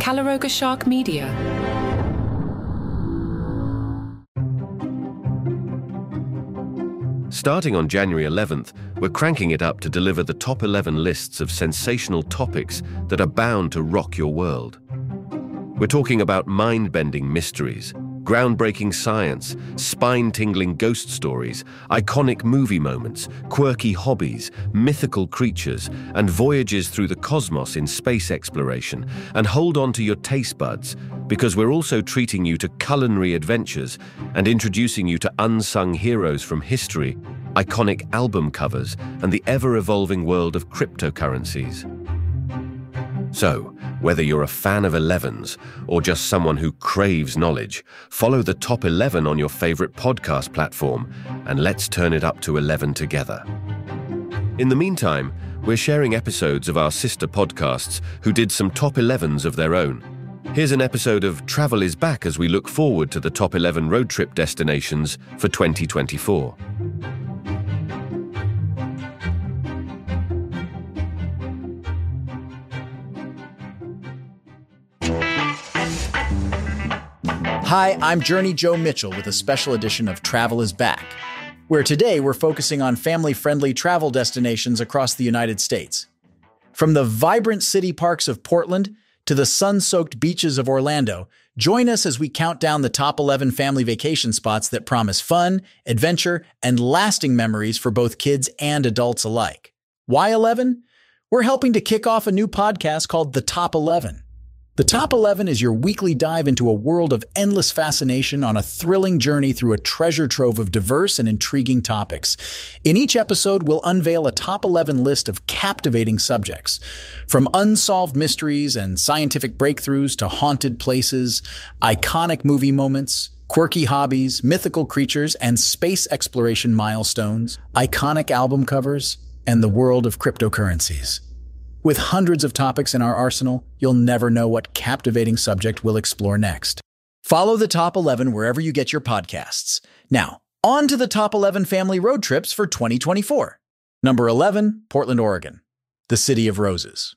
Calaroga Shark Media. Starting on January 11th, we're cranking it up to deliver the top 11 lists of sensational topics that are bound to rock your world. We're talking about mind bending mysteries, groundbreaking science, spine tingling ghost stories, iconic movie moments, quirky hobbies, mythical creatures, and voyages through the cosmos in space exploration. And hold on to your taste buds, because we're also treating you to culinary adventures and introducing you to unsung heroes from history, iconic album covers, and the ever evolving world of cryptocurrencies. So, whether you're a fan of 11s or just someone who craves knowledge, follow the top 11 on your favorite podcast platform and let's turn it up to 11 together. In the meantime, we're sharing episodes of our sister podcasts who did some top 11s of their own. Here's an episode of Travel is Back as we look forward to the top 11 road trip destinations for 2024. Hi, I'm Journey Joe Mitchell with a special edition of Travel is Back, where today we're focusing on family friendly travel destinations across the United States. From the vibrant city parks of Portland to the sun soaked beaches of Orlando, join us as we count down the top 11 family vacation spots that promise fun, adventure, and lasting memories for both kids and adults alike. Why 11? We're helping to kick off a new podcast called The Top 11. The Top 11 is your weekly dive into a world of endless fascination on a thrilling journey through a treasure trove of diverse and intriguing topics. In each episode, we'll unveil a top 11 list of captivating subjects. From unsolved mysteries and scientific breakthroughs to haunted places, iconic movie moments, quirky hobbies, mythical creatures, and space exploration milestones, iconic album covers, and the world of cryptocurrencies. With hundreds of topics in our arsenal, you'll never know what captivating subject we'll explore next. Follow the top 11 wherever you get your podcasts. Now, on to the top 11 family road trips for 2024. Number 11, Portland, Oregon, the city of roses.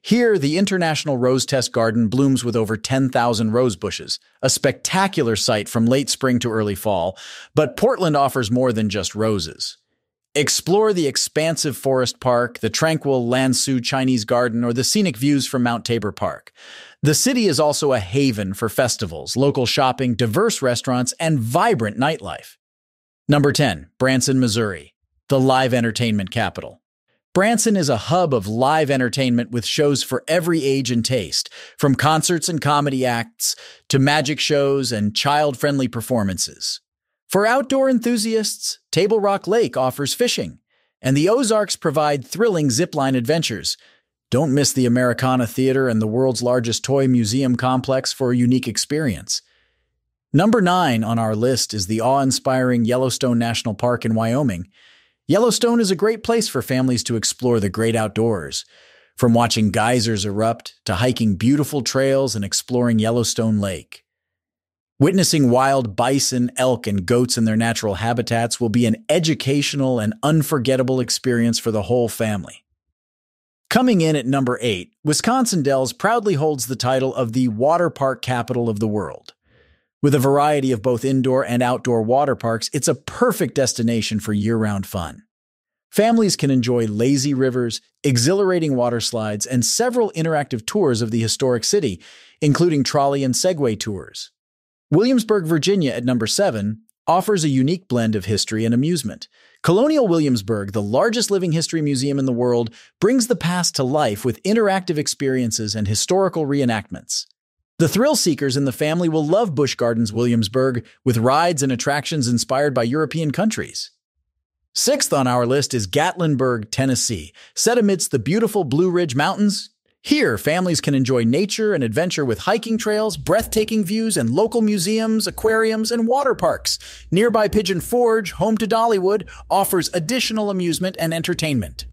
Here, the International Rose Test Garden blooms with over 10,000 rose bushes, a spectacular sight from late spring to early fall. But Portland offers more than just roses. Explore the expansive forest park, the tranquil Lan Su Chinese garden, or the scenic views from Mount Tabor Park. The city is also a haven for festivals, local shopping, diverse restaurants, and vibrant nightlife. Number 10, Branson, Missouri, the live entertainment capital. Branson is a hub of live entertainment with shows for every age and taste, from concerts and comedy acts to magic shows and child friendly performances. For outdoor enthusiasts, Table Rock Lake offers fishing, and the Ozarks provide thrilling zipline adventures. Don't miss the Americana Theater and the world's largest toy museum complex for a unique experience. Number nine on our list is the awe inspiring Yellowstone National Park in Wyoming. Yellowstone is a great place for families to explore the great outdoors. From watching geysers erupt to hiking beautiful trails and exploring Yellowstone Lake. Witnessing wild bison, elk, and goats in their natural habitats will be an educational and unforgettable experience for the whole family. Coming in at number 8, Wisconsin Dells proudly holds the title of the water park capital of the world. With a variety of both indoor and outdoor water parks, it's a perfect destination for year round fun. Families can enjoy lazy rivers, exhilarating water slides, and several interactive tours of the historic city, including trolley and Segway tours. Williamsburg, Virginia at number 7 offers a unique blend of history and amusement. Colonial Williamsburg, the largest living history museum in the world, brings the past to life with interactive experiences and historical reenactments. The thrill seekers in the family will love Busch Gardens Williamsburg with rides and attractions inspired by European countries. Sixth on our list is Gatlinburg, Tennessee. Set amidst the beautiful Blue Ridge Mountains, here, families can enjoy nature and adventure with hiking trails, breathtaking views, and local museums, aquariums, and water parks. Nearby Pigeon Forge, home to Dollywood, offers additional amusement and entertainment.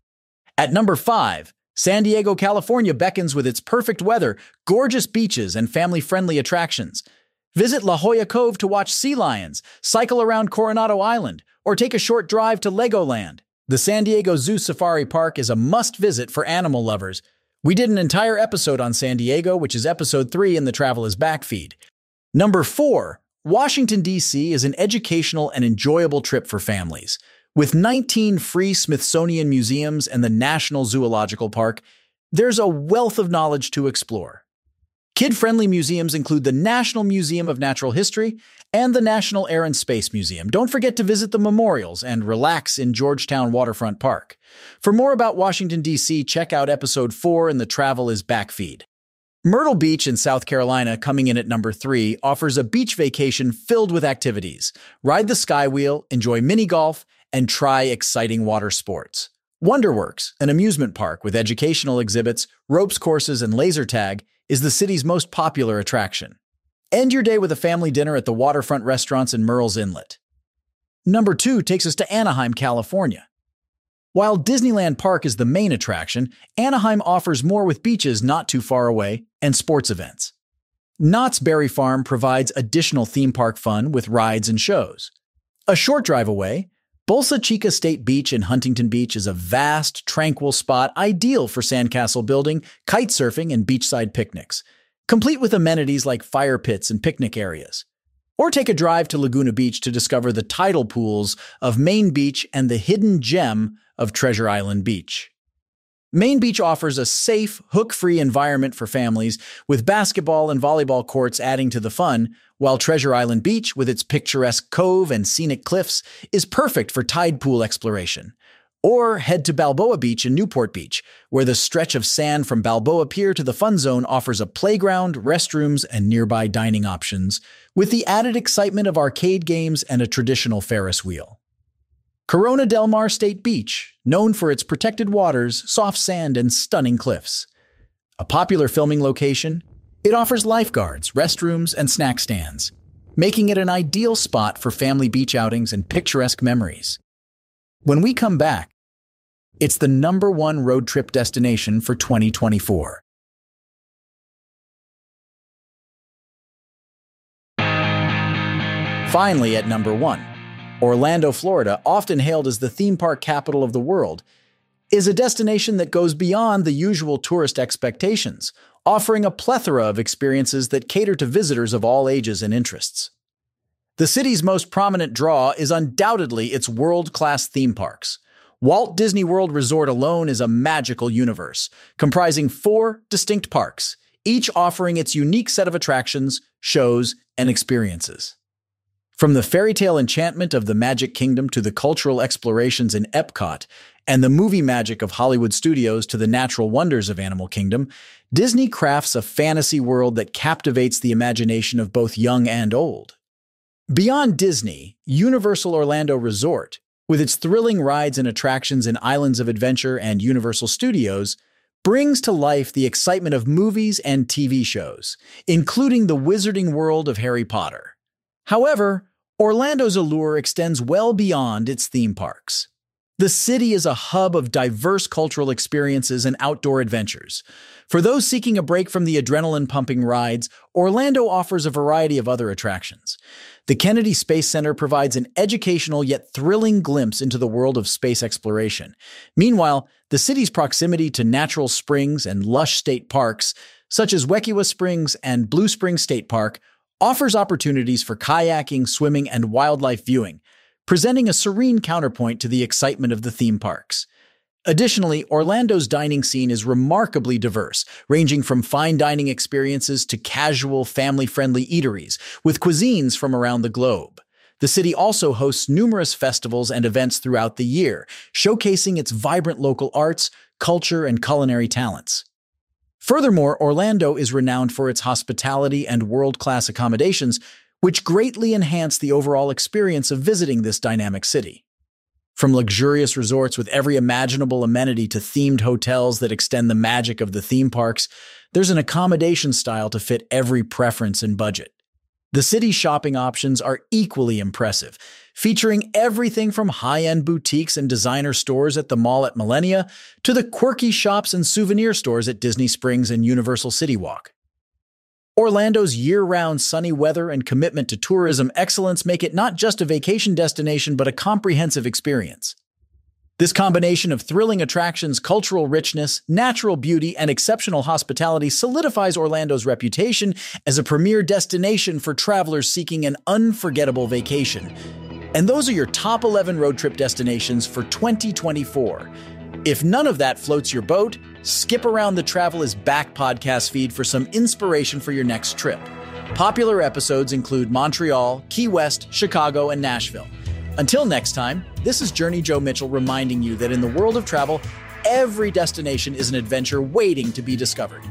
At number 5, San Diego, California beckons with its perfect weather, gorgeous beaches, and family friendly attractions. Visit La Jolla Cove to watch sea lions, cycle around Coronado Island, or take a short drive to Legoland. The San Diego Zoo Safari Park is a must visit for animal lovers We did an entire episode on San Diego, which is episode 3 in the Travel is Back feed. Number 4, Washington, D.C. is an educational and enjoyable trip for families. With 19 free Smithsonian museums and the National Zoological Park, there's a wealth of knowledge to explore. Kid friendly museums include the National Museum of Natural History and the National Air and Space Museum. Don't forget to visit the memorials and relax in Georgetown Waterfront Park. For more about Washington, D.C., check out episode 4 in the Travel is Back feed. Myrtle Beach in South Carolina, coming in at number 3, offers a beach vacation filled with activities. Ride the Skywheel, enjoy mini golf, and try exciting water sports. Wonderworks, an amusement park with educational exhibits, ropes courses, and laser tag, is the city's most popular attraction. End your day with a family dinner at the waterfront restaurants in Murrells Inlet. Number two takes us to Anaheim, California. While Disneyland Park is the main attraction, Anaheim offers more with beaches not too far away and sports events. Knott's Berry Farm provides additional theme park fun with rides and shows. A short drive away, Bolsa Chica State Beach in Huntington Beach is a vast, tranquil spot ideal for sandcastle building, kite surfing, and beachside picnics, complete with amenities like fire pits and picnic areas. Or take a drive to Laguna Beach to discover the tidal pools of Main Beach and the hidden gem of Treasure Island Beach. Main Beach offers a safe, hook free environment for families, with basketball and volleyball courts adding to the fun, while Treasure Island Beach, with its picturesque cove and scenic cliffs, is perfect for tide pool exploration. Or head to Balboa Beach in Newport Beach, where the stretch of sand from Balboa Pier to the Fun Zone offers a playground, restrooms, and nearby dining options, with the added excitement of arcade games and a traditional Ferris wheel. Corona del Mar State Beach, known for its protected waters, soft sand, and stunning cliffs. A popular filming location, it offers lifeguards, restrooms, and snack stands, making it an ideal spot for family beach outings and picturesque memories. When we come back, it's the number one road trip destination for 2024. Finally, at number one, Orlando, Florida, often hailed as the theme park capital of the world, is a destination that goes beyond the usual tourist expectations, offering a plethora of experiences that cater to visitors of all ages and interests. The city's most prominent draw is undoubtedly its world class theme parks. Walt Disney World Resort alone is a magical universe, comprising four distinct parks, each offering its unique set of attractions, shows, and experiences. From the fairy tale enchantment of the Magic Kingdom to the cultural explorations in Epcot and the movie magic of Hollywood studios to the natural wonders of Animal Kingdom, Disney crafts a fantasy world that captivates the imagination of both young and old. Beyond Disney, Universal Orlando Resort, with its thrilling rides and attractions in Islands of Adventure and Universal Studios, brings to life the excitement of movies and TV shows, including the wizarding world of Harry Potter. However, Orlando's allure extends well beyond its theme parks. The city is a hub of diverse cultural experiences and outdoor adventures. For those seeking a break from the adrenaline pumping rides, Orlando offers a variety of other attractions. The Kennedy Space Center provides an educational yet thrilling glimpse into the world of space exploration. Meanwhile, the city's proximity to natural springs and lush state parks, such as Wekiwa Springs and Blue Springs State Park, offers opportunities for kayaking, swimming, and wildlife viewing, presenting a serene counterpoint to the excitement of the theme parks. Additionally, Orlando's dining scene is remarkably diverse, ranging from fine dining experiences to casual, family friendly eateries, with cuisines from around the globe. The city also hosts numerous festivals and events throughout the year, showcasing its vibrant local arts, culture, and culinary talents. Furthermore, Orlando is renowned for its hospitality and world class accommodations, which greatly enhance the overall experience of visiting this dynamic city. From luxurious resorts with every imaginable amenity to themed hotels that extend the magic of the theme parks, there's an accommodation style to fit every preference and budget. The city's shopping options are equally impressive, featuring everything from high end boutiques and designer stores at the mall at Millenia to the quirky shops and souvenir stores at Disney Springs and Universal City Walk. Orlando's year round sunny weather and commitment to tourism excellence make it not just a vacation destination, but a comprehensive experience. This combination of thrilling attractions, cultural richness, natural beauty, and exceptional hospitality solidifies Orlando's reputation as a premier destination for travelers seeking an unforgettable vacation. And those are your top 11 road trip destinations for 2024. If none of that floats your boat, skip around the Travel is Back podcast feed for some inspiration for your next trip. Popular episodes include Montreal, Key West, Chicago, and Nashville. Until next time, this is Journey Joe Mitchell reminding you that in the world of travel, every destination is an adventure waiting to be discovered.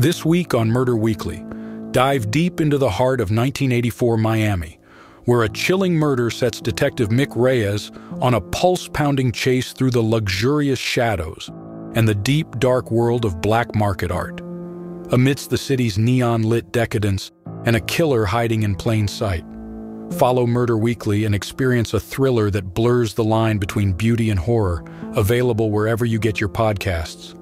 This week on Murder Weekly, dive deep into the heart of 1984 Miami, where a chilling murder sets Detective Mick Reyes on a pulse pounding chase through the luxurious shadows and the deep, dark world of black market art. Amidst the city's neon lit decadence and a killer hiding in plain sight. Follow Murder Weekly and experience a thriller that blurs the line between beauty and horror, available wherever you get your podcasts.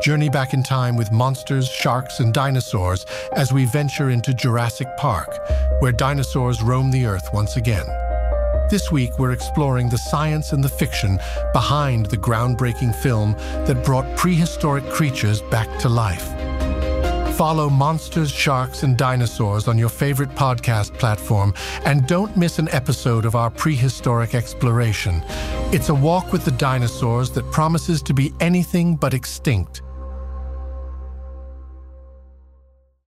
Journey back in time with monsters, sharks, and dinosaurs as we venture into Jurassic Park, where dinosaurs roam the earth once again. This week, we're exploring the science and the fiction behind the groundbreaking film that brought prehistoric creatures back to life. Follow Monsters, Sharks, and Dinosaurs on your favorite podcast platform and don't miss an episode of our prehistoric exploration. It's a walk with the dinosaurs that promises to be anything but extinct